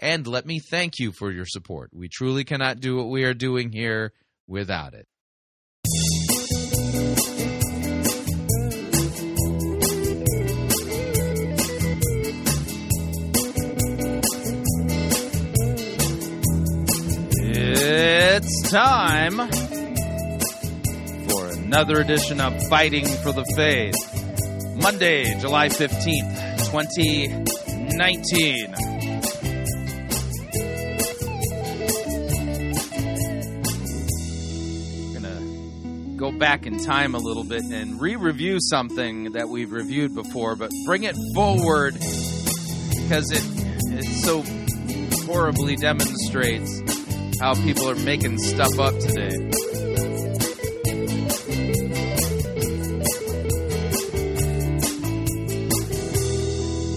and let me thank you for your support. We truly cannot do what we are doing here without it. It's time for another edition of Fighting for the Faith. Monday, July 15th, 2019. Go back in time a little bit and re-review something that we've reviewed before, but bring it forward because it it so horribly demonstrates how people are making stuff up today.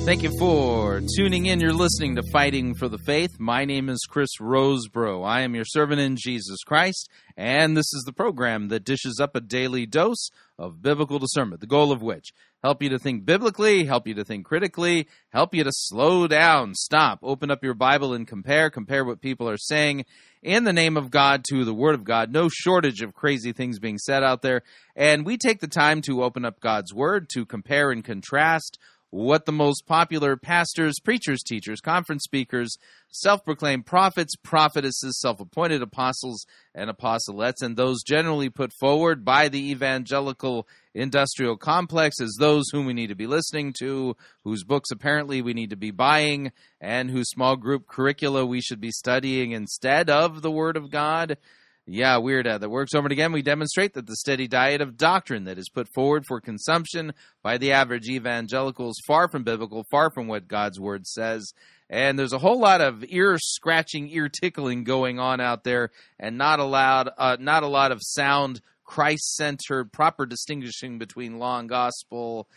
Thank you for tuning in. You're listening to Fighting for the Faith. My name is Chris Rosebrough. I am your servant in Jesus Christ, and this is the program that dishes up a daily dose of biblical discernment, the goal of which help you to think biblically, help you to think critically, help you to slow down, stop, open up your Bible and compare, compare what people are saying in the name of God to the Word of God. No shortage of crazy things being said out there. And we take the time to open up God's Word, to compare and contrast what the most popular pastors, preachers, teachers, conference speakers, self proclaimed prophets, prophetesses, self appointed apostles, and apostolettes, and those generally put forward by the evangelical industrial complex as those whom we need to be listening to, whose books apparently we need to be buying, and whose small group curricula we should be studying instead of the Word of God. Yeah, weird. Uh, that works over and again. We demonstrate that the steady diet of doctrine that is put forward for consumption by the average evangelical is far from biblical, far from what God's word says. And there's a whole lot of ear scratching, ear tickling going on out there, and not allowed, uh, not a lot of sound, Christ centered, proper distinguishing between law and gospel,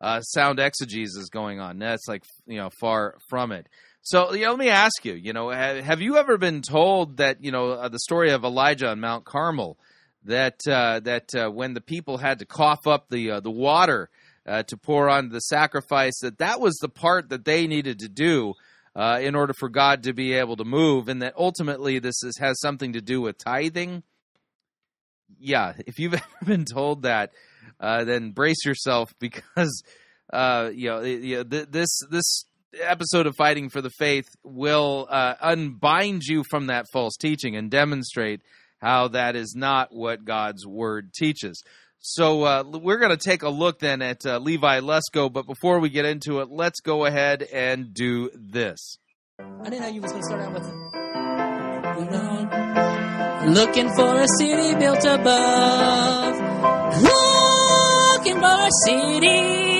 uh, sound exegesis going on. That's like you know far from it. So, you know, let me ask you, you know, have you ever been told that, you know, uh, the story of Elijah on Mount Carmel, that uh, that uh, when the people had to cough up the uh, the water uh, to pour on the sacrifice, that that was the part that they needed to do uh, in order for God to be able to move, and that ultimately this is, has something to do with tithing. Yeah, if you've ever been told that, then brace yourself because you know, know this this episode of Fighting for the Faith will uh, unbind you from that false teaching and demonstrate how that is not what God's Word teaches. So uh, we're going to take a look then at uh, Levi Lusko, but before we get into it, let's go ahead and do this. I didn't know you was going to start out with Looking for a city built above. Looking for a city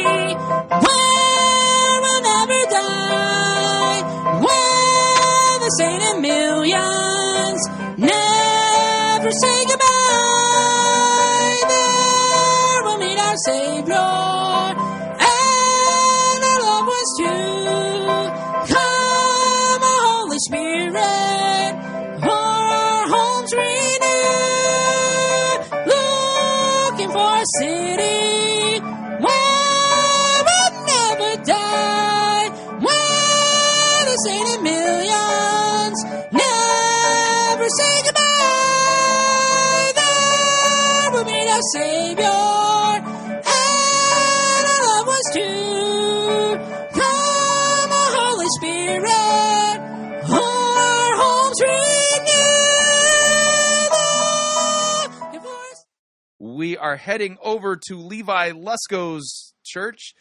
Saint in millions. Never say goodbye. Our Savior, and true. Come, Holy Spirit, our homes renewed. We are heading over to Levi Lusko's church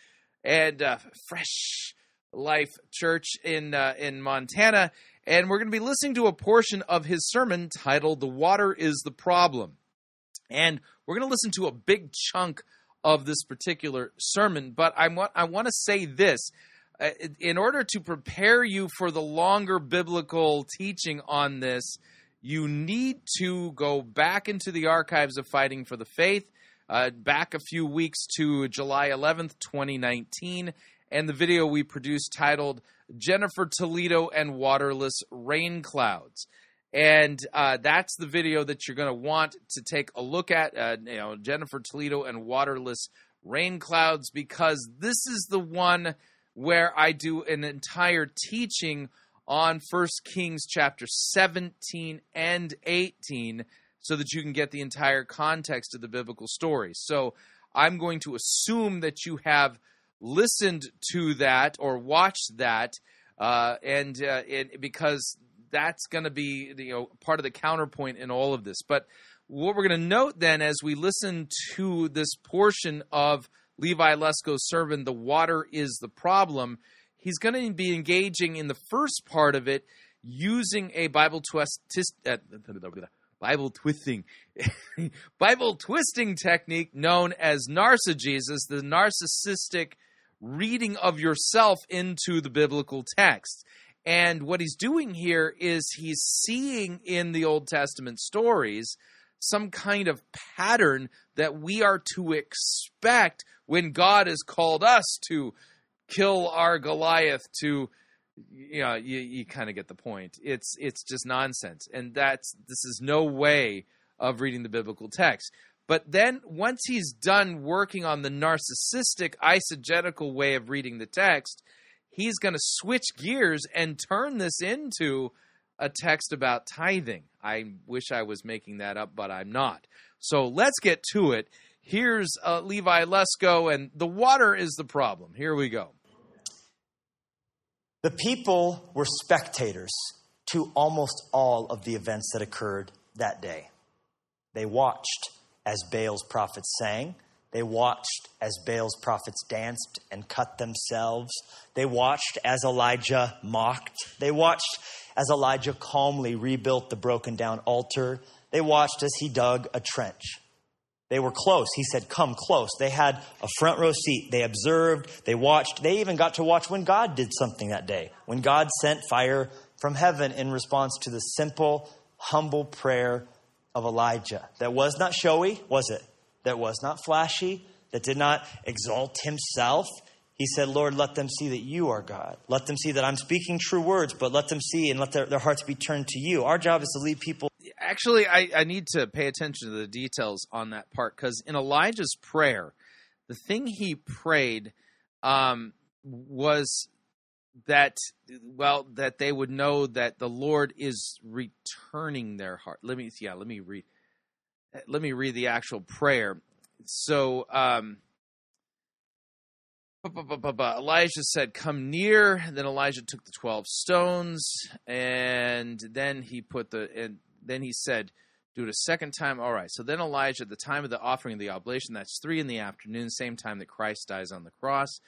and uh, Fresh Life Church in uh, in Montana and we're going to be listening to a portion of his sermon titled The Water is the Problem. And we're going to listen to a big chunk of this particular sermon. But I want I want to say this. Uh, in order to prepare you for the longer biblical teaching on this, you need to go back into the archives of Fighting for the Faith, uh, back a few weeks to July 11th, 2019, and the video we produced titled Jennifer Toledo and Waterless Rain Clouds. And uh, that's the video that you're going to want to take a look at, uh, you know, Jennifer Toledo and Waterless Rain Clouds, because this is the one where I do an entire teaching on First Kings chapter 17 and 18 so that you can get the entire context of the biblical story. So I'm going to assume that you have listened to that or watched that, uh, and uh, because that's going to be you know part of the counterpoint in all of this. But what we're going to note then as we listen to this portion of Levi Lusko's sermon, "The Water is the Problem," he's going to be engaging in the first part of it using a Bible twist. Uh, Bible twisting, Bible twisting technique known as narcigesis, the narcissistic reading of yourself into the biblical text. And what he's doing here is he's seeing in the Old Testament stories some kind of pattern that we are to expect when God has called us to kill our Goliath to you know you, you kind of get the point. It's it's just nonsense. And that's this is no way of reading the biblical text. But then once he's done working on the narcissistic eisegetical way of reading the text, he's going to switch gears and turn this into a text about tithing. I wish I was making that up, but I'm not. So let's get to it. Here's uh, Levi Lusko, and the water is the problem. Here we go. The people were spectators to almost all of the events that occurred that day. They watched as Baal's prophets sang. They watched as Baal's prophets danced and cut themselves. They watched as Elijah mocked. They watched as Elijah calmly rebuilt the broken down altar. They watched as he dug a trench. They were close. He said, Come close. They had a front row seat. They observed. They watched. They even got to watch when God did something that day, when God sent fire from heaven in response to the simple, humble prayer of Elijah that was not showy, was it? That was not flashy, that did not exalt himself. He said, Lord, let them see that you are God. Let them see that I'm speaking true words, but let them see and let their, their hearts be turned to you. Our job is to lead people. Actually, I, I need to pay attention to the details on that part because in Elijah's prayer, the thing he prayed um, was that well that they would know that the Lord is returning their heart. Let me yeah, let me read let me read the actual prayer. So um Elijah said, Come near. Then Elijah took the 12 stones, and then he put the, and then he said, Do it a second time. All right. So then Elijah, at the time of the offering of the oblation, that's three in the afternoon, same time that Christ dies on the cross,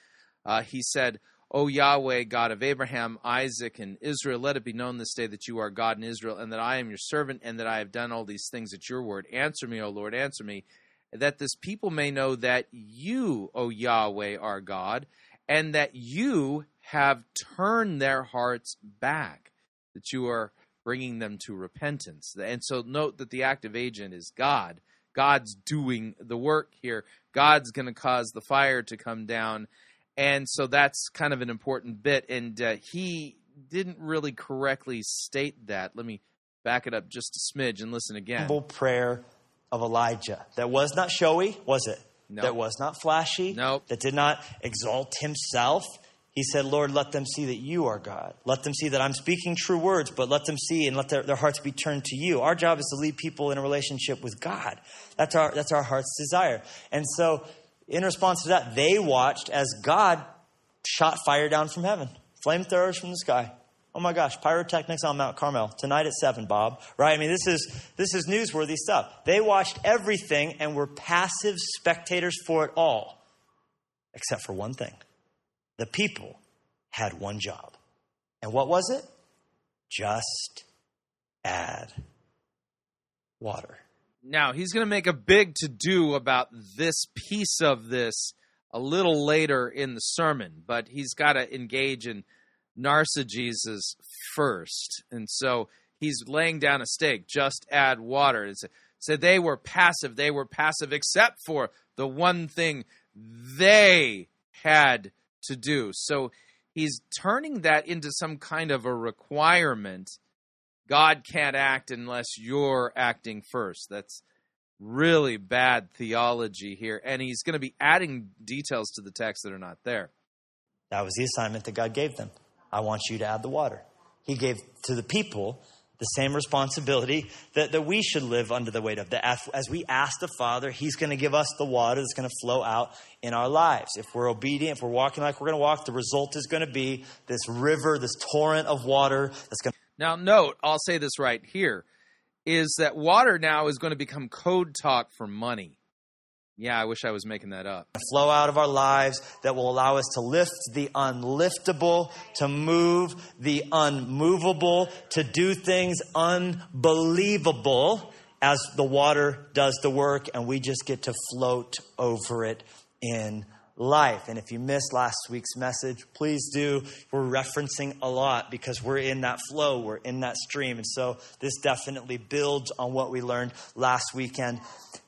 uh, he said, O Yahweh, God of Abraham, Isaac, and Israel, let it be known this day that you are God in Israel, and that I am your servant, and that I have done all these things at your word. Answer me, O Lord, answer me, that this people may know that you, O Yahweh, are God, and that you have turned their hearts back, that you are bringing them to repentance. And so note that the active agent is God. God's doing the work here. God's going to cause the fire to come down and so that's kind of an important bit. And uh, he didn't really correctly state that. Let me back it up just a smidge and listen again. Humble prayer of Elijah that was not showy, was it? No. That was not flashy. No. That did not exalt himself. He said, Lord, let them see that you are God. Let them see that I'm speaking true words, but let them see and let their, their hearts be turned to you. Our job is to lead people in a relationship with God. That's our, that's our heart's desire. And so in response to that, they watched as God shot fire down from heaven, flamethrowers from the sky. Oh my gosh, pyrotechnics on Mount Carmel tonight at seven, Bob. Right? I mean, this is this is newsworthy stuff. They watched everything and were passive spectators for it all, except for one thing: the people had one job, and what was it? Just add water. Now, he's going to make a big to do about this piece of this a little later in the sermon, but he's got to engage in narcigesis first. And so he's laying down a stake just add water. It's, so they were passive. They were passive except for the one thing they had to do. So he's turning that into some kind of a requirement. God can't act unless you're acting first. That's really bad theology here. And he's going to be adding details to the text that are not there. That was the assignment that God gave them. I want you to add the water. He gave to the people the same responsibility that, that we should live under the weight of. As, we ask the Father, He's going to give us the water that's going to flow out in our lives. If we're obedient, if we're walking like we're going to walk, the result is going to be this river, this torrent of water that's going. Now, note, I'll say this right here, is that water now is going to become code talk for money. Yeah, I wish I was making that up. flow out of our lives that will allow us to lift the unliftable, to move the unmovable, to do things unbelievable as the water does the work, and we just get to float over it in life. And if you missed last week's message, please do. We're referencing a lot because we're in that flow, we're in that stream. And so this definitely builds on what we learned last weekend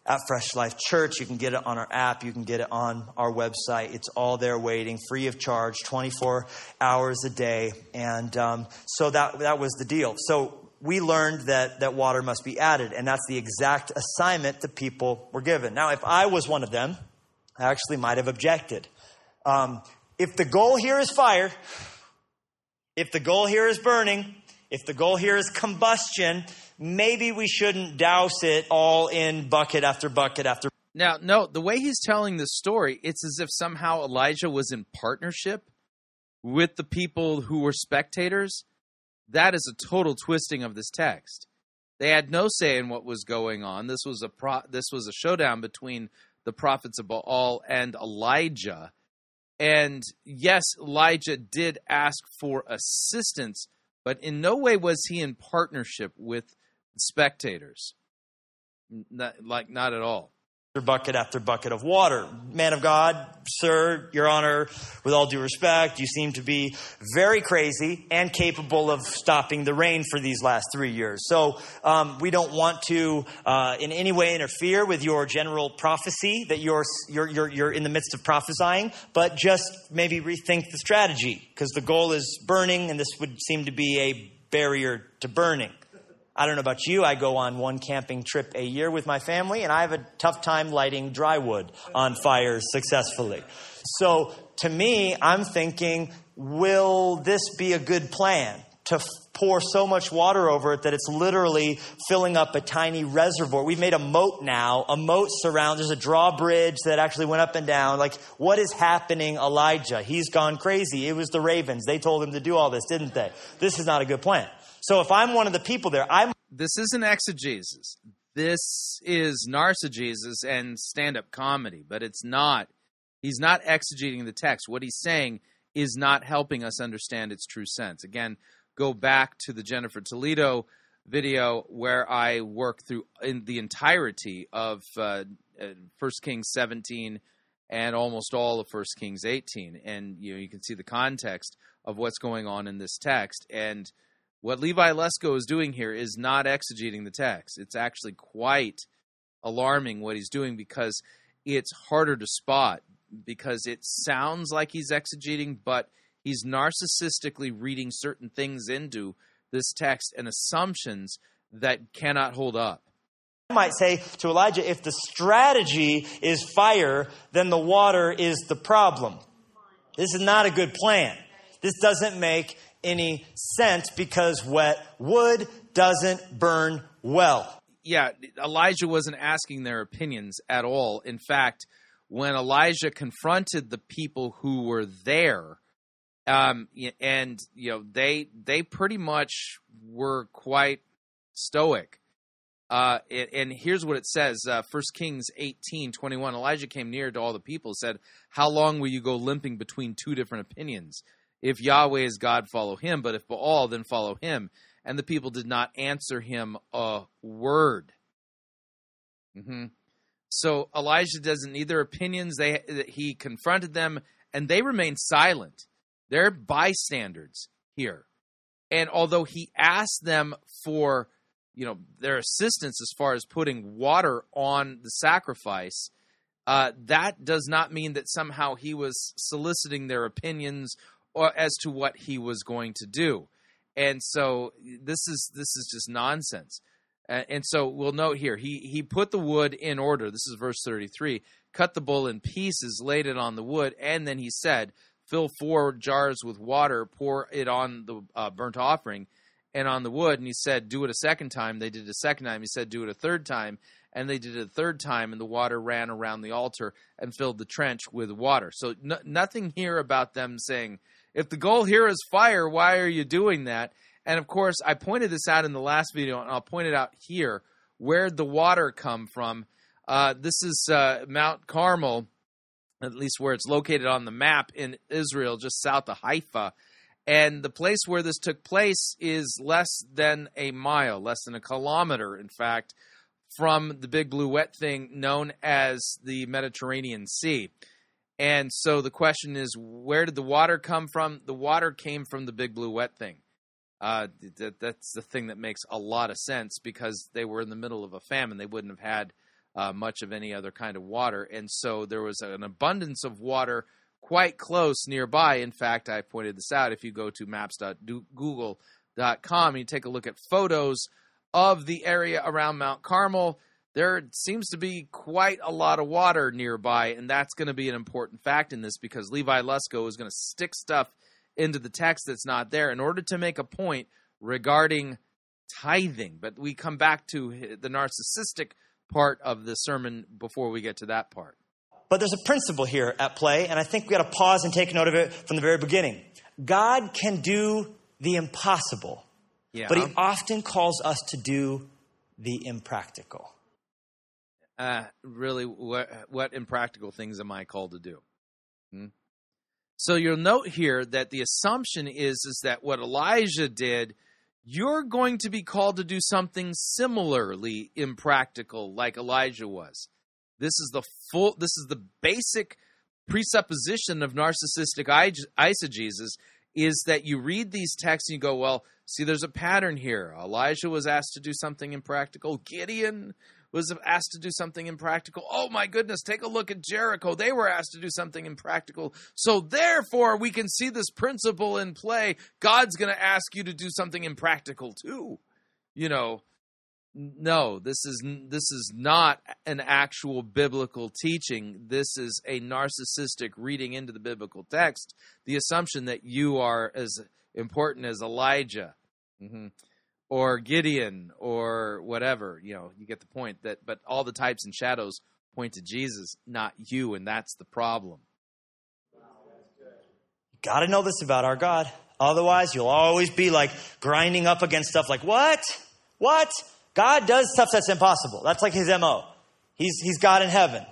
at Fresh Life Church. You can get it on our app, you can get it on our website. It's all there waiting, free of charge, 24 hours a day. And um, so that, that was the deal. So we learned that, that water must be added, and that's the exact assignment the people were given. Now, if I was one of them, I actually might have objected. Um, if the goal here is fire, if the goal here is burning, if the goal here is combustion, maybe we shouldn't douse it all in bucket after bucket after. Now, no, the way he's telling this story, it's as if somehow Elijah was in partnership with the people who were spectators. That is a total twisting of this text. They had no say in what was going on. This was a pro- this was a showdown between the prophets of Baal and Elijah. And yes, Elijah did ask for assistance, but in no way was he in partnership with spectators. Not, like, not at all bucket after bucket of water. Man of God, sir, your honor, with all due respect, you seem to be very crazy and capable of stopping the rain for these last three years. So um, we don't want to uh, in any way interfere with your general prophecy that you're, you're, you're, you're in the midst of prophesying, but just maybe rethink the strategy because the goal is burning and this would seem to be a barrier to burning. I don't know about you. I go on one camping trip a year with my family, and I have a tough time lighting dry wood on fires successfully. So to me, I'm thinking, will this be a good plan to pour so much water over it that it's literally filling up a tiny reservoir? We've made a moat now. A moat surrounds, there's a drawbridge that actually went up and down. Like, what is happening, Elijah? He's gone crazy. It was the ravens. They told him to do all this, didn't they? This is not a good plan. So if I'm one of the people there, I'm. This isn't exegesis. This is narcigesis and stand up comedy, but it's not. He's not exegeting the text. What he's saying is not helping us understand its true sense. Again, go back to the Jennifer Toledo video where I work through in the entirety of uh, uh, First Kings 17 and almost all of First Kings 18, and you know you can see the context of what's going on in this text and what Levi Lusko is doing here is not exegeting the text. It's actually quite alarming what he's doing because it's harder to spot because it sounds like he's exegeting, but he's narcissistically reading certain things into this text and assumptions that cannot hold up. I might say to Elijah, if the strategy is fire, then the water is the problem. This is not a good plan. This doesn't make any sense because wet wood doesn't burn well. Yeah, Elijah wasn't asking their opinions at all. In fact, when Elijah confronted the people who were there, um, and you know they they pretty much were quite stoic. Uh, and here's what it says, uh, 1 Kings 18, 21. Elijah came near to all the people, said, How long will you go limping between two different opinions? If Yahweh is God, follow him, but if Baal, then follow him. And the people did not answer him a word. hmm So Elijah doesn't need their opinions. They he confronted them, and they remained silent. They're bystanders here. And although he asked them for, you know, their assistance as far as putting water on the sacrifice, uh, that does not mean that somehow he was soliciting their opinions as to what he was going to do. And so this is this is just nonsense. And so we'll note here he he put the wood in order. This is verse 33. Cut the bull in pieces, laid it on the wood, and then he said, "Fill four jars with water, pour it on the uh, burnt offering and on the wood." And he said, "Do it a second time." They did it a second time. He said, "Do it a third time." And they did it a third time, and the water ran around the altar and filled the trench with water. So no, nothing here about them saying, "If the goal here is fire, why are you doing that?" And of course, I pointed this out in the last video, and I'll point it out here. Where'd the water come from? Uh, this is uh, Mount Carmel, at least where it's located on the map in Israel, just south of Haifa. And the place where this took place is less than a mile, less than a kilometer, in fact, from the big blue wet thing known as the Mediterranean Sea. And so the question is, where did the water come from? The water came from the big blue wet thing. Uh, that, that's the thing that makes a lot of sense because they were in the middle of a famine. They wouldn't have had uh, much of any other kind of water. And so there was an abundance of water quite close nearby. In fact, I pointed this out. If you go to maps.google.com and you take a look at photos of the area around Mount Carmel, there seems to be quite a lot of water nearby. And that's going to be an important fact in this because Levi Lusko is going to stick stuff into the text that's not there in order to make a point regarding tithing. But we come back to the narcissistic part of the sermon before we get to that part. But there's a principle here at play, and I think we got to pause and take note of it from the very beginning. God can do the impossible, Yeah. but He often calls us to do the impractical. Uh, really, what, what impractical things am I called to do? Hmm? So you'll note here that the assumption is is that what Elijah did, you're going to be called to do something similarly impractical, like Elijah was. This is the full. This is the basic presupposition of narcissistic eis- eisegesis is that you read these texts and you go, well, see, there's a pattern here. Elijah was asked to do something impractical. Gideon was asked to do something impractical. Oh my goodness, take a look at Jericho. They were asked to do something impractical. So therefore, we can see this principle in play. God's going to ask you to do something impractical too. You know, no, this is this is not an actual biblical teaching. This is a narcissistic reading into the biblical text. The assumption that you are as important as Elijah. Mhm or Gideon or whatever. You know, you get the point that but all the types and shadows point to Jesus, not you, and that's the problem. You got to know this about our God. Otherwise, you'll always be like grinding up against stuff like, what? What? God does stuff that's impossible. That's like his MO. He's, he's God in heaven.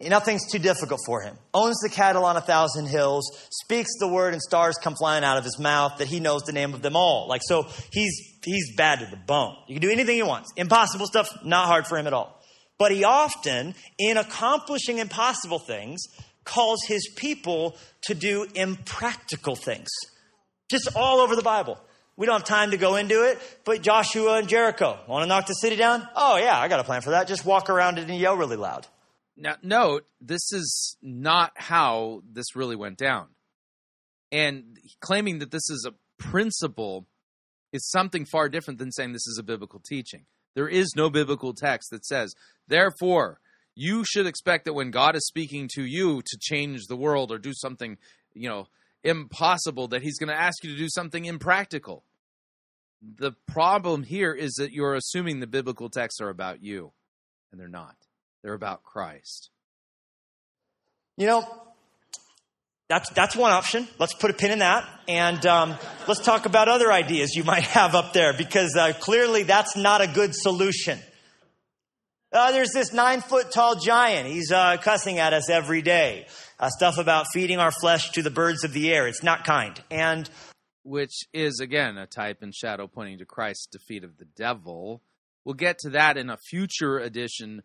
Nothing's too difficult for him. Owns the cattle on a thousand hills, speaks the word and stars come flying out of his mouth that he knows the name of them all. Like, so he's, he's bad to the bone. You can do anything he wants. Impossible stuff, not hard for him at all. But he often, in accomplishing impossible things, calls his people to do impractical things. Just all over the Bible. We don't have time to go into it, but Joshua and Jericho want to knock the city down? Oh, yeah, I got a plan for that. Just walk around it and yell really loud. Now, note, this is not how this really went down. And claiming that this is a principle is something far different than saying this is a biblical teaching. There is no biblical text that says, therefore, you should expect that when God is speaking to you to change the world or do something, you know, impossible, that he's going to ask you to do something impractical. The problem here is that you're assuming the biblical texts are about you, and they're not. They're about Christ. You know, that's, that's one option. Let's put a pin in that. And um, let's talk about other ideas you might have up there because uh, clearly that's not a good solution. Uh, there's this nine foot tall giant. He's uh, cussing at us every day. Uh, stuff about feeding our flesh to the birds of the air. It's not kind. And which is again a type and shadow pointing to Christ's defeat of the devil. We'll get to that in a future edition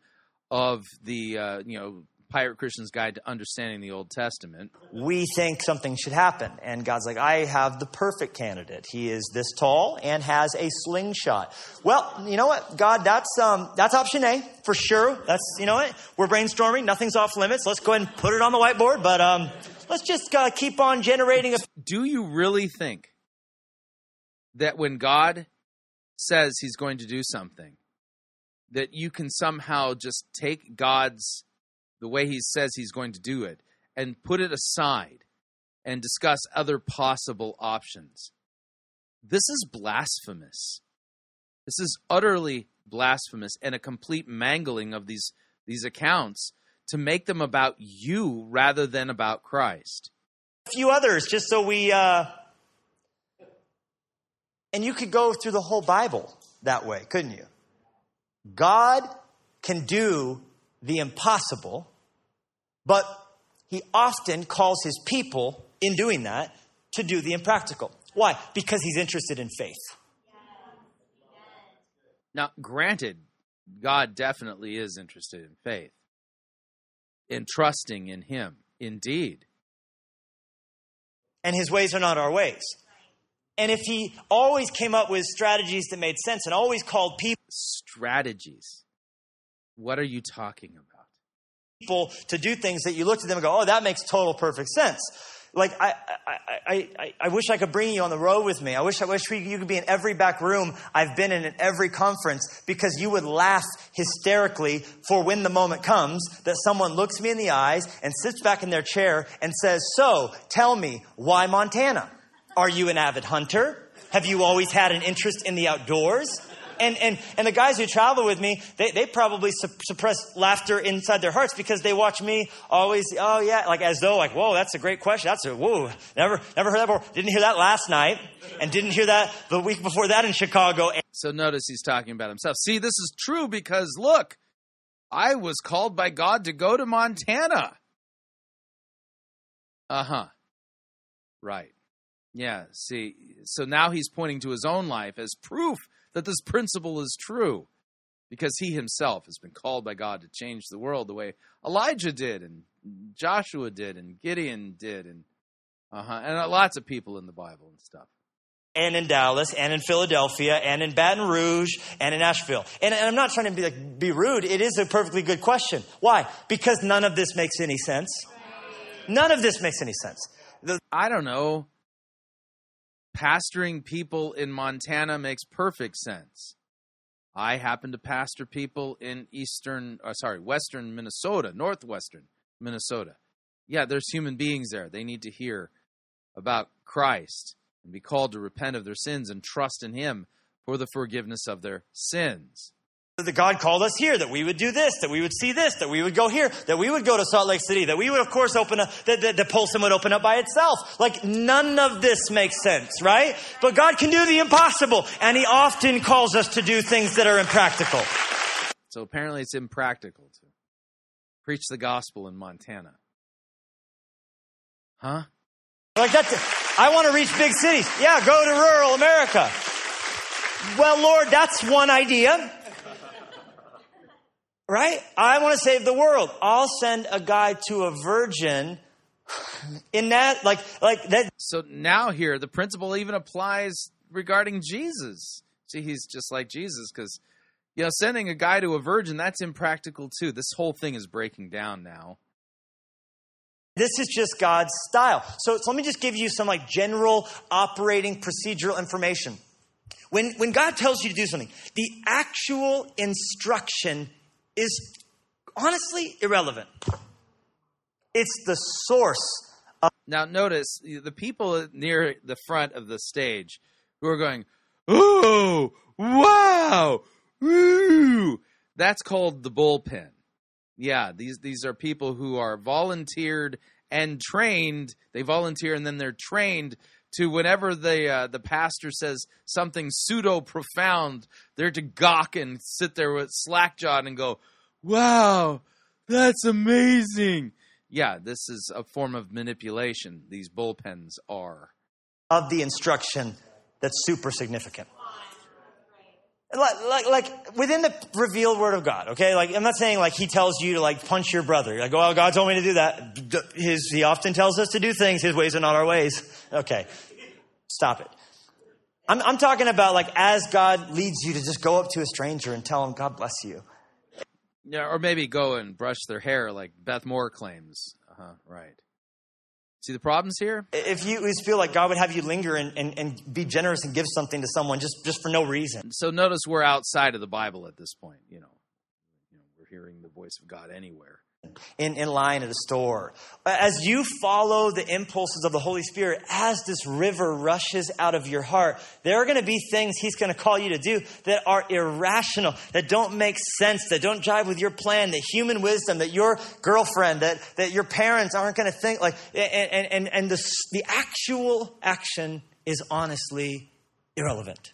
of the uh, you know Pirate Christian's Guide to Understanding the Old Testament. We think something should happen, and God's like, I have the perfect candidate. He is this tall and has a slingshot. Well, you know what, God, that's um, that's option A for sure. That's you know what, we're brainstorming. Nothing's off limits. Let's go ahead and put it on the whiteboard. But um, let's just uh, keep on generating a Do you really think that when God says He's going to do something, that you can somehow just take God's the way He says He's going to do it and put it aside and discuss other possible options? This is blasphemous. This is utterly blasphemous and a complete mangling of these these accounts to make them about you rather than about Christ. A few others just so we uh and you could go through the whole bible that way couldn't you god can do the impossible but he often calls his people in doing that to do the impractical. Why? Because he's interested in faith. Now, granted, God definitely is interested in faith, in trusting in Him, indeed. and his ways are not our ways and if he always came up with strategies that made sense and always called people Strategies. What are you talking about? people to do things that you look at them and go, oh, that makes total perfect sense. Like I, I, I, I, I wish I could bring you on the road with me. I wish I wish we, you could be in every back room I've been in at every conference because you would laugh hysterically for when the moment comes that someone looks me in the eyes and sits back in their chair and says, "So, tell me why Montana? Are you an avid hunter? Have you always had an interest in the outdoors?" And, and, and the guys who travel with me, they, they probably sup- suppress laughter inside their hearts because they watch me always, oh yeah, like as though like, whoa, that's a great question. That's a, whoa, never, never heard that before. Didn't hear that last night and didn't hear that the week before that in Chicago. So notice he's talking about himself. See, this is true because look, I was called by God to go to Montana. Uh huh. Right. Yeah, see, so now he's pointing to his own life as proof that this principle is true because he himself has been called by God to change the world the way Elijah did and Joshua did and Gideon did and uh-huh and lots of people in the Bible and stuff. and in Dallas, and in Philadelphia, and in Baton Rouge, and in Asheville. And, and I'm not trying to be like be rude. It is a perfectly good question. Why? Because none of this makes any sense. None of this makes any sense. The, I don't know. Pastoring people in Montana makes perfect sense. I happen to pastor people in eastern, uh, sorry, western Minnesota, northwestern Minnesota. Yeah, there's human beings there. They need to hear about Christ and be called to repent of their sins and trust in Him for the forgiveness of their sins. That God called us here, that we would do this, that we would see this, that we would go here, that we would go to Salt Lake City, that we would, of course, open up, that the, the Polson would open up by itself. Like, none of this makes sense, right? But God can do the impossible, and He often calls us to do things that are impractical. So apparently it's impractical to preach the gospel in Montana. Huh? Like, that's, I want to reach big cities. Yeah, go to rural America. Well, Lord, that's one idea. Right? I want to save the world. I'll send a guy to a virgin in that, like, like that. So now here, the principle even applies regarding Jesus. See, he's just like Jesus because, you know, sending a guy to a virgin, that's impractical too. This whole thing is breaking down now. This is just God's style. So, so let me just give you some like general operating procedural information. When, when God tells you to do something, the actual instruction is honestly irrelevant. It's the source Now, notice the people near the front of the stage who are going, "Oh, wow, woo!" That's called the bullpen. Yeah, these these are people who are volunteered and trained. They volunteer and then they're trained to whenever the uh, the pastor says something pseudo profound, they're to gawk and sit there with slack jawed and go, "Wow, that's amazing." Yeah, this is a form of manipulation. These bullpens are. of the instruction that's super significant. Like, like, like within the revealed word of God, okay? Like, I'm not saying like he tells you to like punch your brother. Like, oh, God told me to do that. His, he often tells us to do things. His ways are not our ways. Okay. Stop it. I'm, I'm talking about like as God leads you to just go up to a stranger and tell him, God bless you. Yeah, or maybe go and brush their hair like Beth Moore claims. Uh huh. Right. See the problems here? If you always feel like God would have you linger and, and, and be generous and give something to someone just, just for no reason. So notice we're outside of the Bible at this point. You know, you know we're hearing the voice of God anywhere. In, in line at a store. As you follow the impulses of the Holy Spirit, as this river rushes out of your heart, there are going to be things He's going to call you to do that are irrational, that don't make sense, that don't jive with your plan, that human wisdom, that your girlfriend, that, that your parents aren't going to think like, and, and, and, the, the actual action is honestly irrelevant.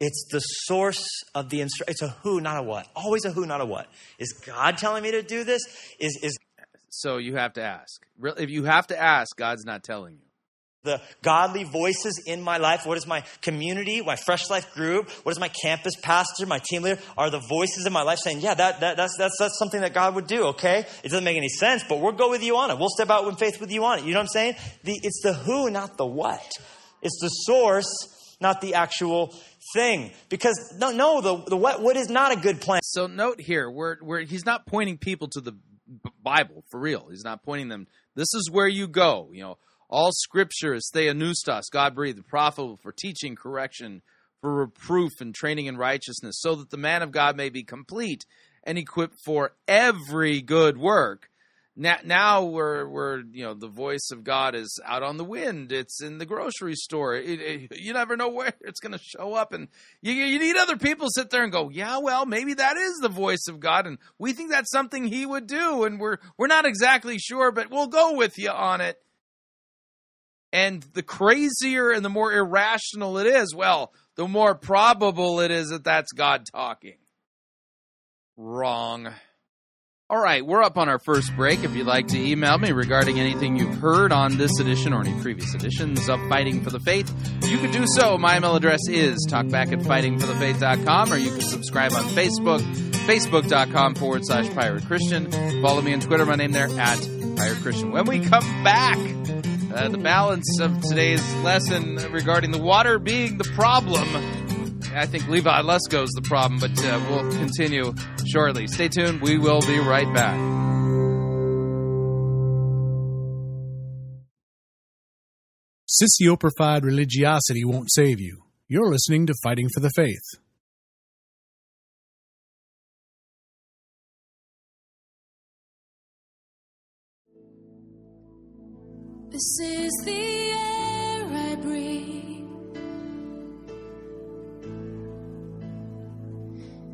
It's the source of the instruction. It's a who, not a what. Always a who, not a what. Is God telling me to do this? Is is So you have to ask. If you have to ask, God's not telling you. the godly voices in my life? What is my community, my fresh life group? What is my campus pastor, my team leader? Are the voices in my life saying, "Yeah, that, that that's that's that's something that God would do"? Okay, it doesn't make any sense, but we'll go with you on it. We'll step out in faith with you on it. You know what I'm saying? The, it's the who, not the what. It's the source, not the actual thing. Because no, no, the the what what is not a good plan. So note here, where he's not pointing people to the Bible for real. He's not pointing them. This is where you go. You know, all Scripture is theopneustos, God breathed, profitable for teaching, correction, for reproof and training in righteousness, so that the man of God may be complete and equipped for every good work. Now, now we're, we're, you know, the voice of God is out on the wind. It's in the grocery store. It, it, you never know where it's going to show up. And you, you need other people sit there and go, yeah, well, maybe that is the voice of God. And we think that's something he would do. And we're, we're not exactly sure, but we'll go with you on it. And the crazier and the more irrational it is, well, the more probable it is that that's God talking. Wrong. All right, we're up on our first break. If you'd like to email me regarding anything you've heard on this edition or any previous editions of Fighting for the Faith, you can do so. My email address is talkback at fightingforthefaith.com, or you can subscribe on Facebook, facebook.com forward slash pirate Christian. Follow me on Twitter, my name there, at pirate Christian. When we come back, uh, the balance of today's lesson regarding the water being the problem. I think Levi Lusko is the problem, but uh, we'll continue shortly. Stay tuned. We will be right back. Sissy-oprified religiosity won't save you. You're listening to Fighting for the Faith. This is the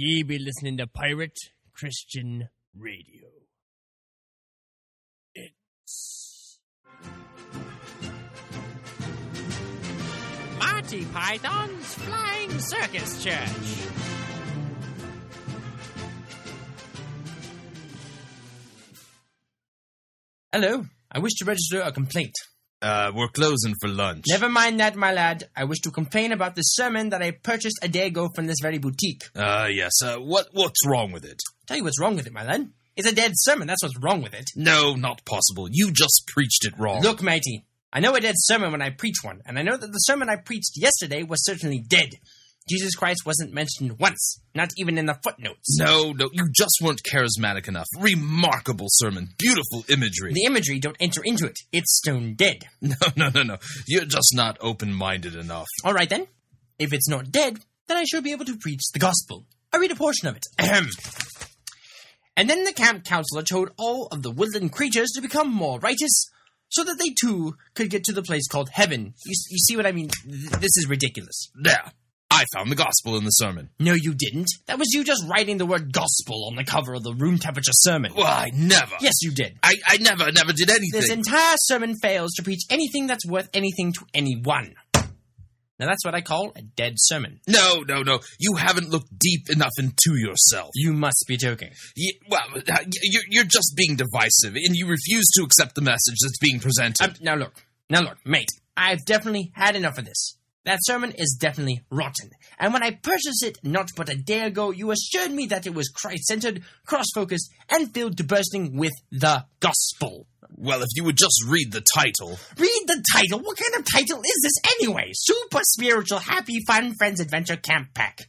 Ye be listening to Pirate Christian Radio. It's Monty Python's Flying Circus Church. Hello. I wish to register a complaint. Uh, we're closing for lunch. Never mind that, my lad. I wish to complain about the sermon that I purchased a day ago from this very boutique. Uh, yes. Uh, what what's wrong with it? Tell you what's wrong with it, my lad. It's a dead sermon. That's what's wrong with it. No, not possible. You just preached it wrong. Look, matey. I know a dead sermon when I preach one, and I know that the sermon I preached yesterday was certainly dead. Jesus Christ wasn't mentioned once, not even in the footnotes. No, no, you just weren't charismatic enough. Remarkable sermon. Beautiful imagery. The imagery don't enter into it. It's stone dead. No, no, no, no. You're just not open minded enough. All right then. If it's not dead, then I shall be able to preach the gospel. I read a portion of it. Ahem. And then the camp counselor told all of the woodland creatures to become more righteous so that they too could get to the place called heaven. You, you see what I mean? This is ridiculous. There. I found the gospel in the sermon. No, you didn't. That was you just writing the word gospel on the cover of the room temperature sermon. Well, I never. Yes, you did. I, I never, never did anything. This entire sermon fails to preach anything that's worth anything to anyone. Now that's what I call a dead sermon. no, no, no. You haven't looked deep enough into yourself. You must be joking. You, well, uh, you're just being divisive, and you refuse to accept the message that's being presented. Um, now look, now look, mate. I've definitely had enough of this. That sermon is definitely rotten. And when I purchased it not but a day ago, you assured me that it was Christ-centered, cross-focused, and filled to bursting with the gospel. well, if you would just read the title. Read the title. What kind of title is this anyway? Super spiritual, happy, fun friends adventure camp pack.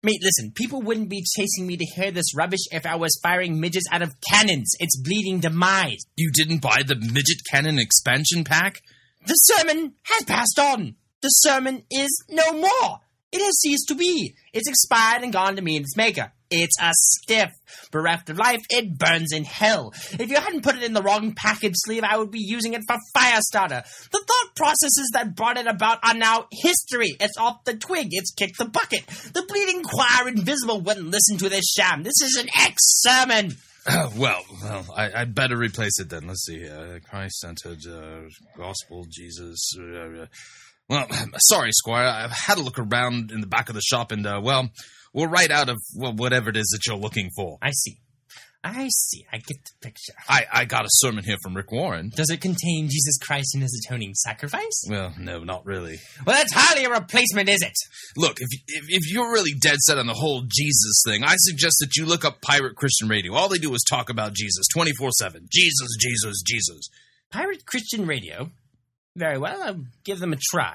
Mate, listen, people wouldn't be chasing me to hear this rubbish if I was firing midgets out of cannons. It's bleeding demise. You didn't buy the midget cannon expansion pack? The sermon has passed on. The sermon is no more. It has ceased to be. It's expired and gone to meet its maker. It's a stiff. Bereft of life, it burns in hell. If you hadn't put it in the wrong package sleeve, I would be using it for fire starter. The thought processes that brought it about are now history. It's off the twig. It's kicked the bucket. The bleeding choir invisible wouldn't listen to this sham. This is an ex-sermon. well, well, I, I'd better replace it then. Let's see. Uh, Christ centered, uh, gospel, Jesus. Uh, uh, well, sorry, Squire. I've had a look around in the back of the shop, and uh, well, we'll write out of well, whatever it is that you're looking for. I see. I see. I get the picture. I, I got a sermon here from Rick Warren. Does it contain Jesus Christ and his atoning sacrifice? Well, no, not really. Well, that's hardly a replacement, is it? Look, if, if if you're really dead set on the whole Jesus thing, I suggest that you look up Pirate Christian Radio. All they do is talk about Jesus 24 7. Jesus, Jesus, Jesus. Pirate Christian Radio? Very well, I'll give them a try.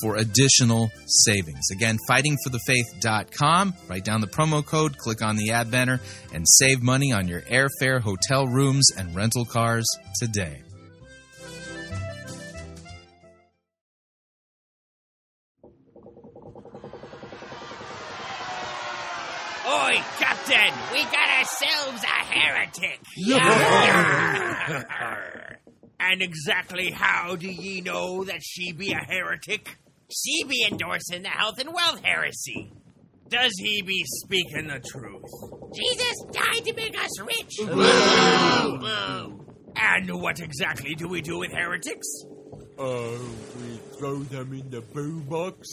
for additional savings. Again, fightingforthefaith.com. Write down the promo code, click on the ad banner, and save money on your airfare, hotel rooms, and rental cars today. Oi, Captain! We got ourselves a heretic! and exactly how do ye know that she be a heretic? She be endorsing the health and wealth heresy. Does he be speaking the truth? Jesus died to make us rich. and what exactly do we do with heretics? Uh, we throw them in the boo box.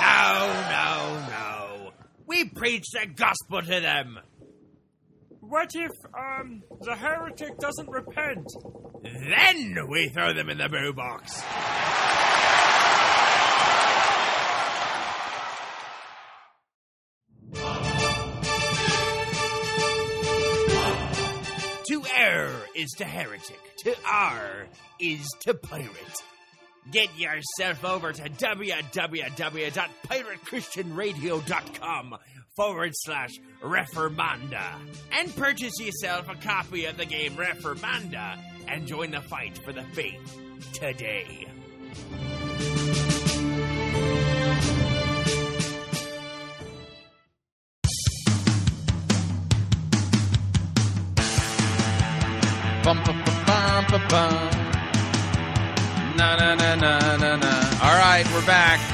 No, no, no. We preach the gospel to them. What if, um, the heretic doesn't repent? Then we throw them in the boo box. To err is to heretic. To R is to pirate. Get yourself over to www.piratechristianradio.com forward slash Reformanda and purchase yourself a copy of the game Reformanda and join the fight for the faith today. bum bum bum. Na na na na na na. All right, we're back.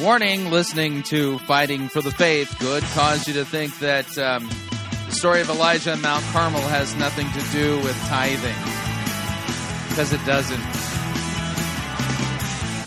Warning: Listening to "Fighting for the Faith" could cause you to think that um, the story of Elijah and Mount Carmel has nothing to do with tithing, because it doesn't.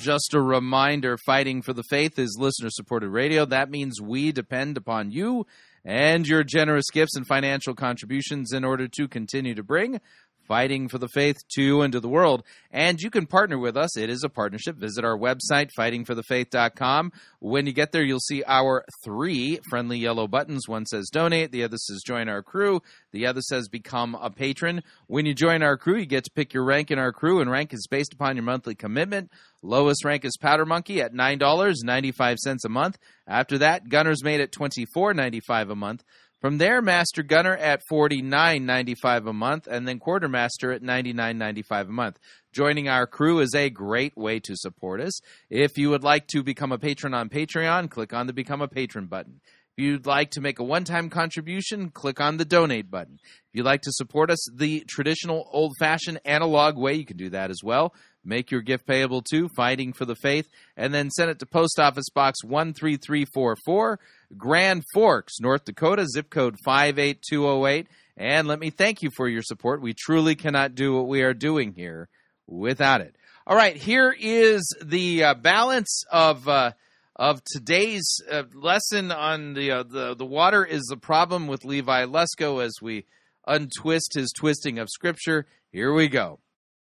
Just a reminder Fighting for the Faith is listener supported radio. That means we depend upon you and your generous gifts and financial contributions in order to continue to bring Fighting for the Faith to and to the world. And you can partner with us. It is a partnership. Visit our website, fightingforthefaith.com. When you get there, you'll see our three friendly yellow buttons. One says donate, the other says join our crew, the other says become a patron. When you join our crew, you get to pick your rank in our crew, and rank is based upon your monthly commitment. Lowest rank is Powder Monkey at $9.95 a month. After that, Gunner's Mate at $24.95 a month. From there, Master Gunner at $49.95 a month, and then Quartermaster at $99.95 a month. Joining our crew is a great way to support us. If you would like to become a patron on Patreon, click on the Become a Patron button. If you'd like to make a one time contribution, click on the donate button. If you'd like to support us the traditional old fashioned analog way, you can do that as well. Make your gift payable to Fighting for the Faith and then send it to Post Office Box 13344, Grand Forks, North Dakota, zip code 58208. And let me thank you for your support. We truly cannot do what we are doing here without it. All right, here is the uh, balance of. Uh, of today's uh, lesson on the, uh, the the water is the problem with Levi Lusko as we untwist his twisting of scripture. Here we go.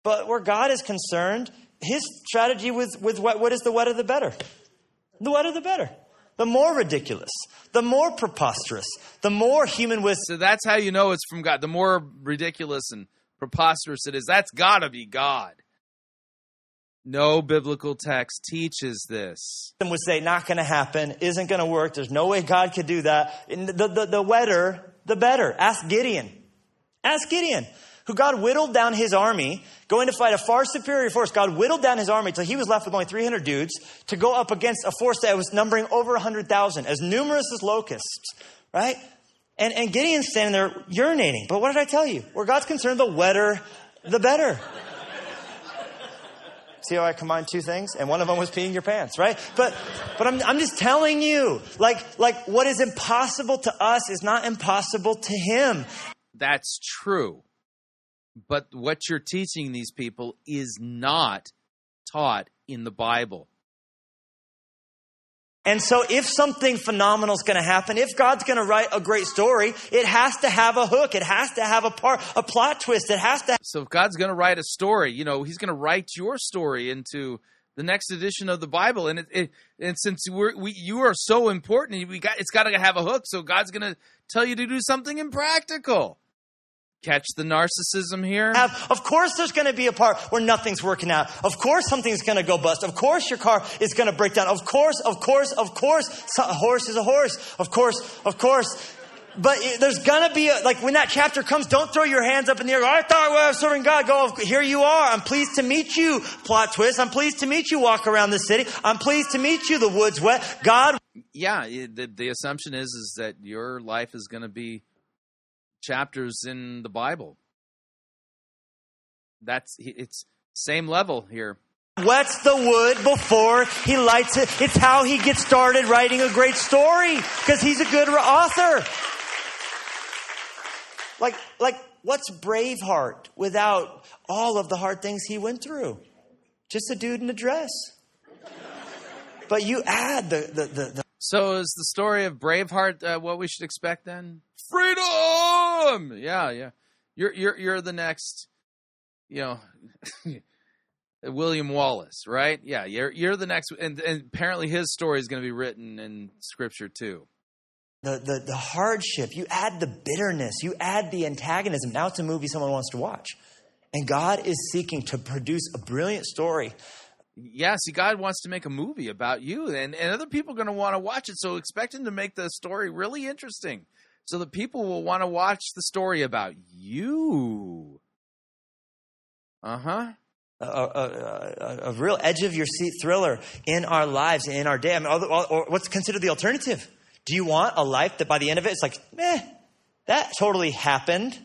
But where God is concerned, his strategy with, with what, what is the wetter the better? The wetter the better. The more ridiculous, the more preposterous, the more human wisdom. So that's how you know it's from God. The more ridiculous and preposterous it is, that's got to be God. No biblical text teaches this. would say not going to happen, isn't going to work. There's no way God could do that. And the, the, the wetter, the better. Ask Gideon. Ask Gideon, who God whittled down his army, going to fight a far superior force. God whittled down his army until he was left with only 300 dudes to go up against a force that was numbering over 100,000, as numerous as locusts, right? And, and Gideon's standing there urinating. But what did I tell you? Where God's concerned, the wetter, the better. See how I combined two things? And one of them was peeing your pants, right? But, but I'm, I'm just telling you, like, like what is impossible to us is not impossible to him. That's true. But what you're teaching these people is not taught in the Bible. And so if something phenomenal is going to happen, if God's going to write a great story, it has to have a hook. It has to have a part, a plot twist. It has to. So if God's going to write a story, you know, He's going to write your story into the next edition of the Bible. And it, it and since we're, we you are so important, we got it's got to have a hook. So God's going to tell you to do something impractical. Catch the narcissism here? Of course, there's going to be a part where nothing's working out. Of course, something's going to go bust. Of course, your car is going to break down. Of course, of course, of course, a horse is a horse. Of course, of course. But there's going to be, a, like, when that chapter comes, don't throw your hands up in the air. I thought well, I was serving God. Go, oh, here you are. I'm pleased to meet you, plot twist. I'm pleased to meet you, walk around the city. I'm pleased to meet you, the wood's wet. God yeah, the, the assumption is is that your life is going to be chapters in the Bible. That's it's same level here. wets the wood before he lights it. It's how he gets started writing a great story because he's a good author. Like, like, what's Braveheart without all of the hard things he went through? Just a dude in a dress. But you add the, the, the, the So is the story of Braveheart uh, what we should expect then? Freedom! Yeah, yeah. You're you're you're the next, you know, William Wallace, right? Yeah, you're you're the next, and, and apparently his story is going to be written in Scripture too. the, the, the hardship, you add the bitterness, you add the antagonism. Now it's a movie someone wants to watch. And God is seeking to produce a brilliant story. Yeah, see, God wants to make a movie about you, and, and other people are going to want to watch it. So expect Him to make the story really interesting, so that people will want to watch the story about you. Uh huh. a, a, a, a real edge of your seat thriller in our lives, in our day. I mean, or, or what's considered the alternative? Do you want a life that by the end of it, it's like, meh, that totally happened.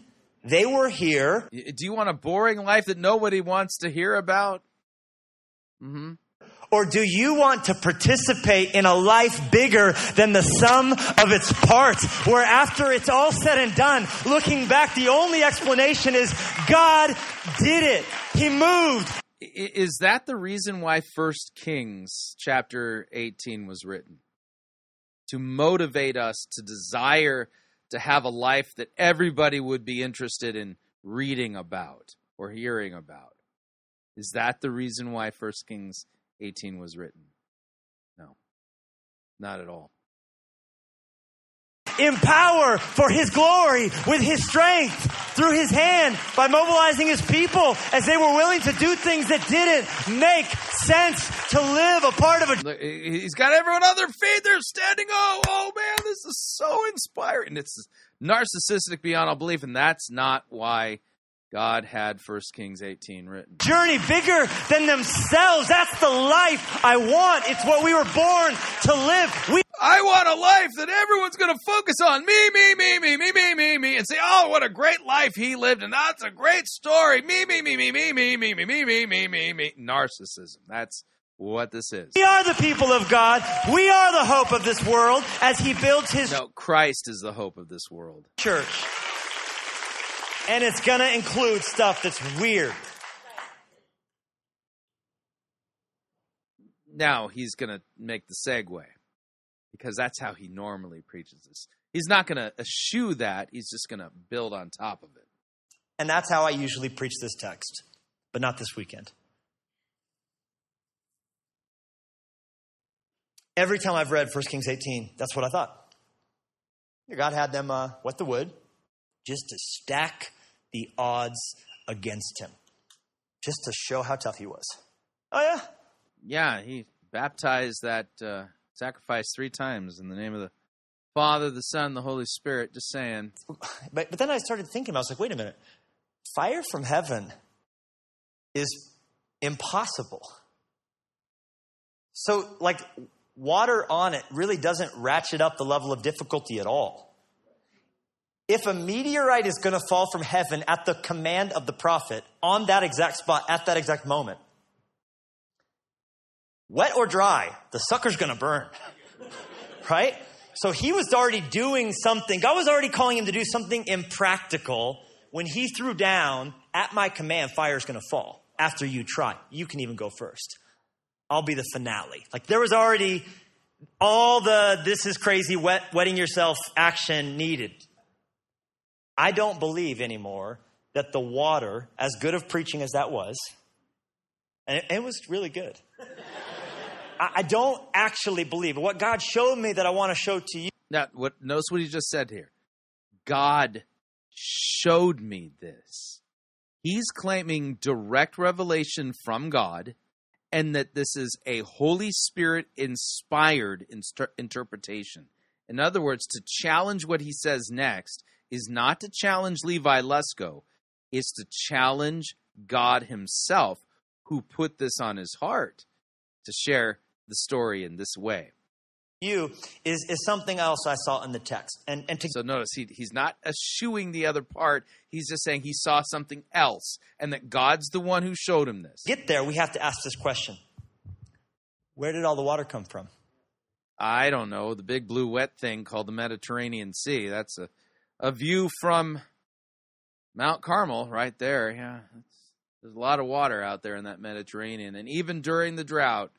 They were here. Do you want a boring life that nobody wants to hear about? hmm Or do you want to participate in a life bigger than the sum of its parts? Where after it's all said and done, looking back, the only explanation is God did it. He moved. Is that the reason why First Kings chapter 18 was written? To motivate us to desire to have a life that everybody would be interested in reading about or hearing about. Is that the reason why First Kings 18 was written? No. Not at all. in power for his glory with his strength through his hand by mobilizing his people as they were willing to do things that didn't make sense to live a part of a He's got everyone on their feet. They're standing. Oh, oh man, this is so inspiring. It's narcissistic beyond all belief, and that's not why God had First Kings 18 written. journey bigger than themselves. That's the life I want. It's what we were born to live. We I want a life that everyone's going to focus on me, me, me, me, me, me, me, me, and say, "Oh, what a great life he lived, and that's a great story." Me, me, me, me, me, me, me, me, me, me, me, me, me. Narcissism. That's what this is. we are the people of God. We are the hope of this world as he builds his No, Christ is the hope of this world. church. And it's going to include stuff that's weird. now he's going to make the segue because that's how he normally preaches this. He's not going to eschew that. He's just going to build on top of it. And that's how I usually preach this text, but not this weekend. Every time I've read 1 Kings 18, that's what I thought. God had them uh, wet the wood just to stack the odds against him, just to show how tough he was. Oh, yeah. Yeah, he baptized that uh, sacrifice three times in the name of the Father, the Son, the Holy Spirit. Just saying. But, but then I started thinking, I was like, wait a minute. Fire from heaven is impossible. So, like, water on it really doesn't ratchet up the level of difficulty at all. If a meteorite is going to fall from heaven at the command of the prophet on that exact spot at that exact moment, wet or dry, the sucker's going to burn. right? So he was already doing something. God was already calling him to do something impractical when he threw down, at my command, fire's going to fall after you try. You can even go first. I'll be the finale. Like there was already all the this is crazy wet, wetting yourself action needed. I don't believe anymore that the water, as good of preaching as that was, and it, it was really good. I, I don't actually believe. What God showed me that I want to show to you Now, what? Notice what he just said here. God showed me this. He's claiming direct revelation from God, and that this is a Holy Spirit inspired inster- interpretation. In other words, to challenge what he says next is not to challenge Levi Lusko, is to challenge God Himself, who put this on his heart to share the story in this way. you is, is something else I saw in the text. And, and to So notice he, he's not eschewing the other part. He's just saying he saw something else and that God's the one who showed him this. get there, we have to ask this question Where did all the water come from? I don't know, the big blue wet thing called the Mediterranean Sea. That's a, a view from Mount Carmel right there. Yeah. There's a lot of water out there in that Mediterranean. And even during the drought,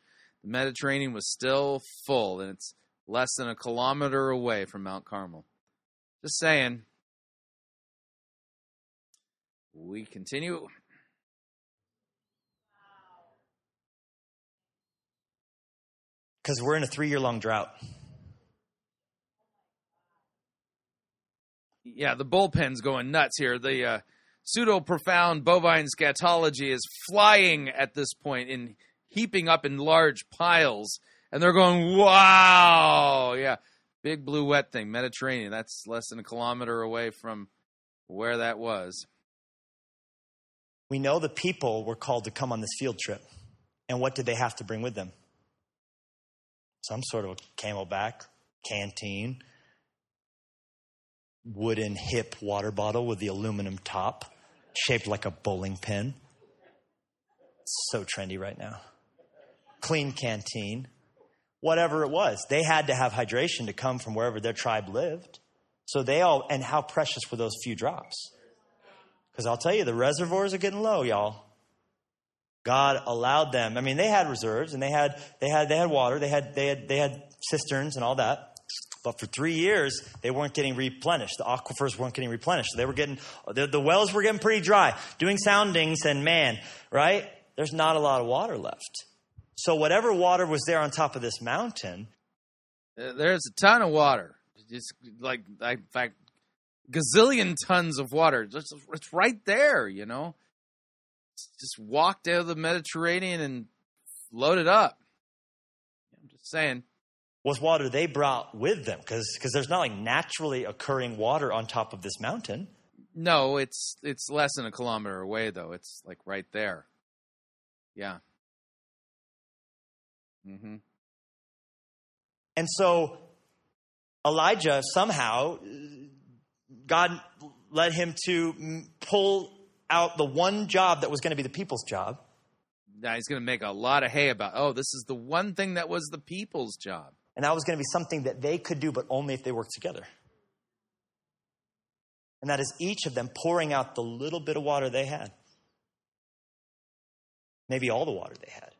the Mediterranean was still full and it's less than a kilometer away from Mount Carmel. Just saying. We continue. Because we're in a three year long drought. Yeah, the bullpen's going nuts here. The uh, pseudo profound bovine scatology is flying at this point in heaping up in large piles, and they're going, "Wow, yeah, big blue wet thing, Mediterranean. That's less than a kilometer away from where that was." We know the people were called to come on this field trip. And what did they have to bring with them? Some sort of a camelback, canteen, wooden hip water bottle with the aluminum top, shaped like a bowling pin. So trendy right now. Clean canteen, whatever it was. They had to have hydration to come from wherever their tribe lived. So they all, and how precious were those few drops? Because I'll tell you, the reservoirs are getting low, y'all. God allowed them. I mean, they had reserves and they had they had they had water. They had they had they had cisterns and all that. But for three years, they weren't getting replenished. The aquifers weren't getting replenished. They were getting the, the wells were getting pretty dry. Doing soundings and man, right? There's not a lot of water left. So whatever water was there on top of this mountain, There's a ton of water. Just like, in fact, gazillion tons of water. Just, it's right there, you know. Just walked out of the Mediterranean and load it up. I'm just saying. Was water they brought with them because there's not like naturally occurring water on top of this mountain. No, it's it's less than a kilometer away though. It's like right there. Yeah. Mm-hmm. And so Elijah somehow, God led him to pull out the one job that was going to be the people's job. Now he's going to make a lot of hay about. Oh, this is the one thing that was the people's job. And that was going to be something that they could do, but only if they worked together. And that is each of them pouring out the little bit of water they had. Maybe all the water they had.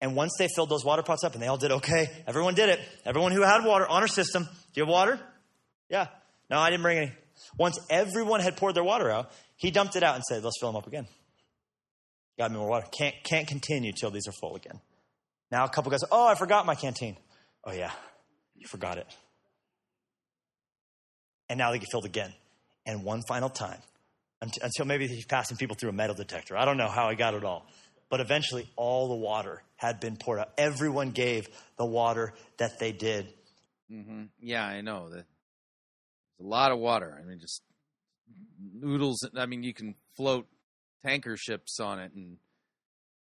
And once they filled those water pots up and they all did okay, everyone did it. Everyone who had water, on honor system. Do you have water? Yeah. No, I didn't bring any. Once everyone had poured their water out, he dumped it out and said, let's fill them up again. Got me more water. Can't, can't continue till these are full again. Now a couple guys, oh, I forgot my canteen. Oh, yeah, you forgot it. And now they get filled again. And one final time, until maybe he's passing people through a metal detector. I don't know how I got it all. But eventually, all the water had been poured out. Everyone gave the water that they did. Mm-hmm. Yeah, I know that. A lot of water. I mean, just noodles. I mean, you can float tanker ships on it, and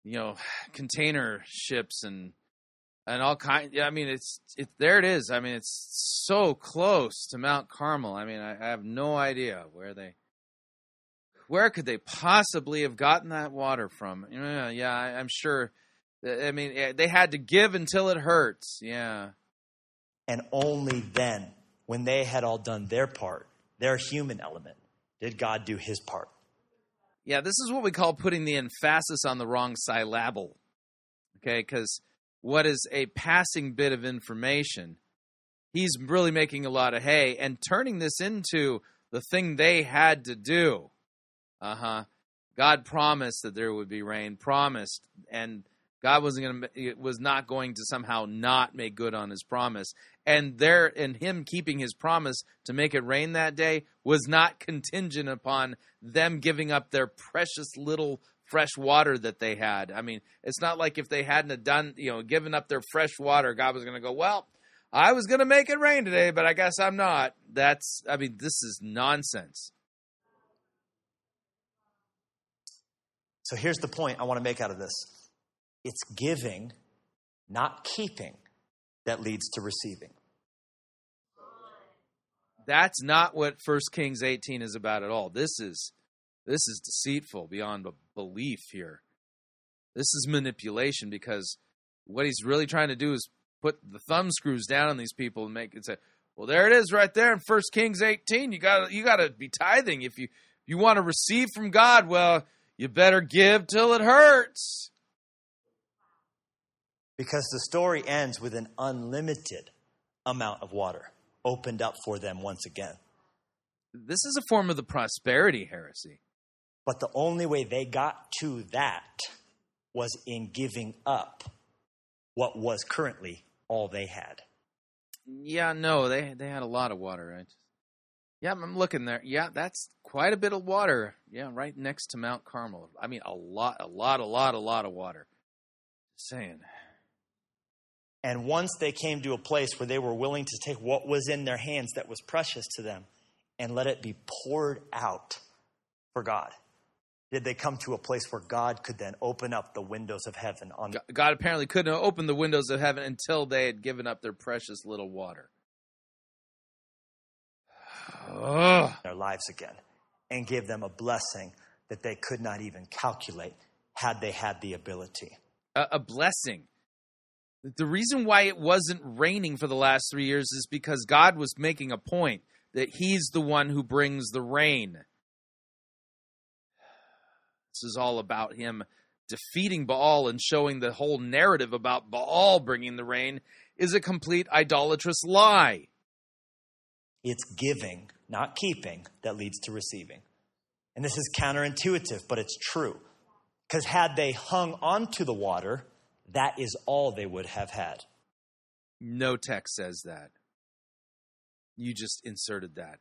you know, container ships, and and all kind. Yeah, I mean, it's it. There it is. I mean, it's so close to Mount Carmel. I mean, I, I have no idea where they. Where could they possibly have gotten that water from? Yeah, yeah, I, I'm sure. Uh, I mean, they had to give until it hurts. Yeah. And only then, when they had all done their part, their human element, did God do his part. Yeah, this is what we call putting the emphasis on the wrong syllable. Okay, because what is a passing bit of information, he's really making a lot of hay and turning this into the thing they had to do. Uh huh. God promised that there would be rain, promised, and God wasn't going to was not going to somehow not make good on His promise. And there, and Him keeping His promise to make it rain that day was not contingent upon them giving up their precious little fresh water that they had. I mean, it's not like if they hadn't done, you know, given up their fresh water, God was going to go, well, I was going to make it rain today, but I guess I'm not. That's, I mean, this is nonsense. So here's the point I want to make out of this it's giving, not keeping, that leads to receiving. That's not what First Kings 18 is about at all. This is this is deceitful beyond belief here. This is manipulation because what he's really trying to do is put the thumb screws down on these people and make it say, "Well, there it is, right there in First Kings 18. You got you got to be tithing if you you want to receive from God. Well, you better give till it hurts." Because the story ends with an unlimited amount of water opened up for them once again. This is a form of the prosperity heresy. But the only way they got to that was in giving up what was currently all they had. Yeah, no, they they had a lot of water. Right? Yeah, I'm looking there. Yeah, that's quite a bit of water. Yeah, right next to Mount Carmel. I mean, a lot, a lot, a lot, a lot of water. Just saying. And once they came to a place where they were willing to take what was in their hands that was precious to them and let it be poured out for God, did they come to a place where God could then open up the windows of heaven on Go- God apparently couldn't open the windows of heaven until they had given up their precious little water. Ugh. their lives again and give them a blessing that they could not even calculate had they had the ability. a, a blessing. The reason why it wasn't raining for the last three years is because God was making a point that He's the one who brings the rain. This is all about Him defeating Baal and showing the whole narrative about Baal bringing the rain is a complete idolatrous lie. It's giving, not keeping, that leads to receiving. And this is counterintuitive, but it's true. Because had they hung onto the water, that is all they would have had. No text says that. You just inserted that.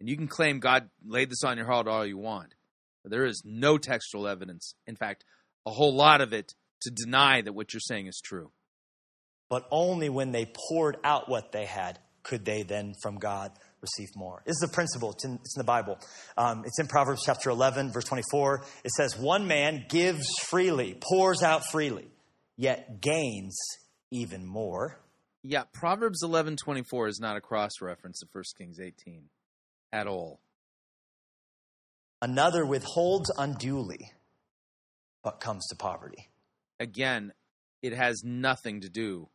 And you can claim God laid this on your heart all you want. But there is no textual evidence. In fact, a whole lot of it to deny that what you're saying is true. But only when they poured out what they had could they then from God receive more. This is a principle. It's in, it's in the Bible. Um, it's in Proverbs chapter 11, verse 24. It says, One man gives freely, pours out freely, yet gains even more. Yeah, Proverbs 11:24 is not a cross reference to 1 Kings 18 at all. Another withholds unduly, but comes to poverty. Again, it has nothing to do.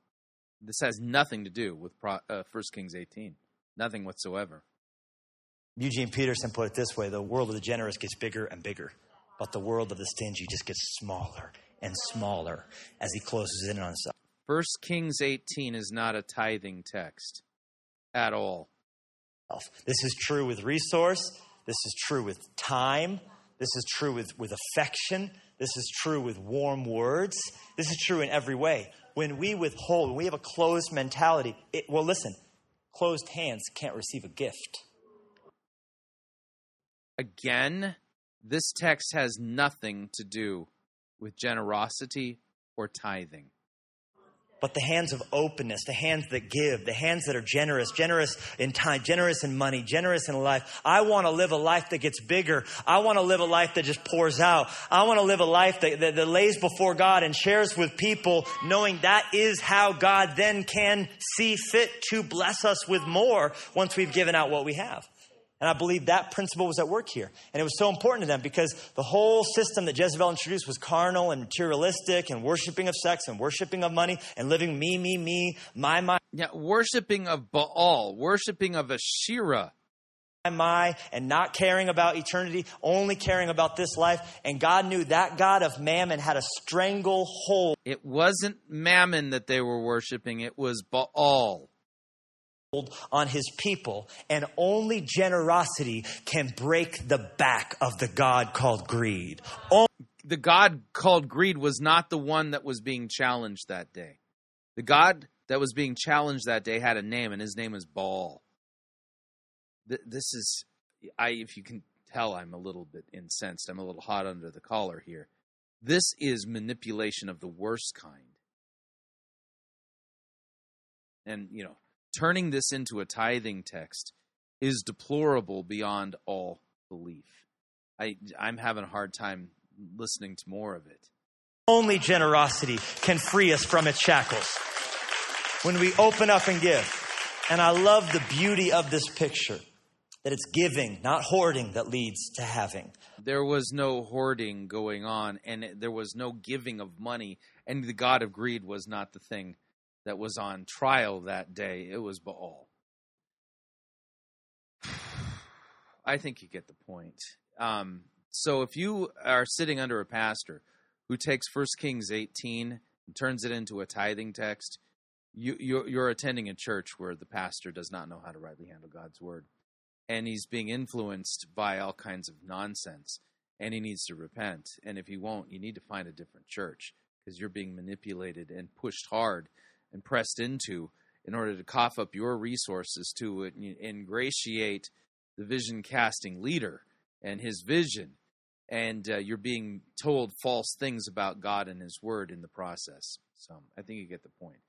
This has nothing to do with Pro, uh, 1 Kings 18. Nothing whatsoever. Eugene Peterson put it this way the world of the generous gets bigger and bigger, but the world of the stingy just gets smaller and smaller as he closes in on himself. First Kings 18 is not a tithing text at all. This is true with resource. This is true with time. This is true with, with affection. This is true with warm words. This is true in every way. When we withhold, when we have a closed mentality, it, well, listen, closed hands can't receive a gift. Again, this text has nothing to do with generosity or tithing. But the hands of openness, the hands that give, the hands that are generous, generous in time, generous in money, generous in life. I want to live a life that gets bigger. I want to live a life that just pours out. I want to live a life that, that, that lays before God and shares with people, knowing that is how God then can see fit to bless us with more once we've given out what we have. And I believe that principle was at work here. And it was so important to them because the whole system that Jezebel introduced was carnal and materialistic and worshiping of sex and worshiping of money and living me, me, me, my, my, Yeah, worshiping of Baal, worshiping of Asherah. my, and not caring about eternity, only caring about this life. And God knew that God of mammon had a stranglehold It wasn't Mammon that they were worshiping, it was Baal. On his people. And only generosity can break the back of the God called greed. Only- The God called greed was not the one that was being challenged that day. The God that was being challenged that day had a name, and his name was Baal. Th- This is, I if you can tell, I'm a little bit incensed. I'm a little hot under the collar here. This is manipulation of the worst kind. And, you know, turning this into a tithing text is deplorable beyond all belief. I, I'm having a hard time listening to more of it. Only generosity can free us from its shackles. When we open up and give. And I love the beauty of this picture that it's giving, not hoarding, that leads to having. There was no hoarding going on, and there was no giving of money, and the god of greed was not the thing that was on trial that day. It was Baal. I think you get the point. Um, so if you are sitting under a pastor who takes 1 Kings 18 and turns it into a tithing text, you, you're, you're attending a church where the pastor does not know how to rightly handle God's word. And he's being influenced by all kinds of nonsense, and he needs to repent. And if he won't, you need to find a different church because you're being manipulated and pushed hard and pressed into in order to cough up your resources to ingratiate the vision casting leader and his vision. And uh, you're being told false things about God and his word in the process. So I think you get the point.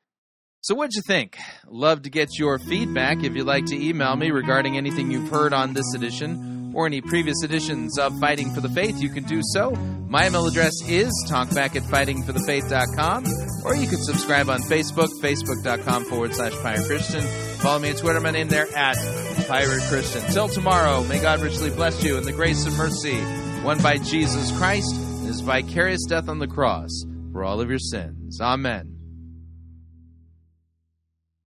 So, what'd you think? Love to get your feedback if you'd like to email me regarding anything you've heard on this edition or any previous editions of Fighting for the Faith. You can do so. My email address is talkback at fightingforthefaith.com, or you can subscribe on Facebook, facebook.com forward slash Pirate Christian. Follow me on Twitter, my name there at Pirate Christian. Till tomorrow, may God richly bless you in the grace and mercy won by Jesus Christ his vicarious death on the cross for all of your sins. Amen.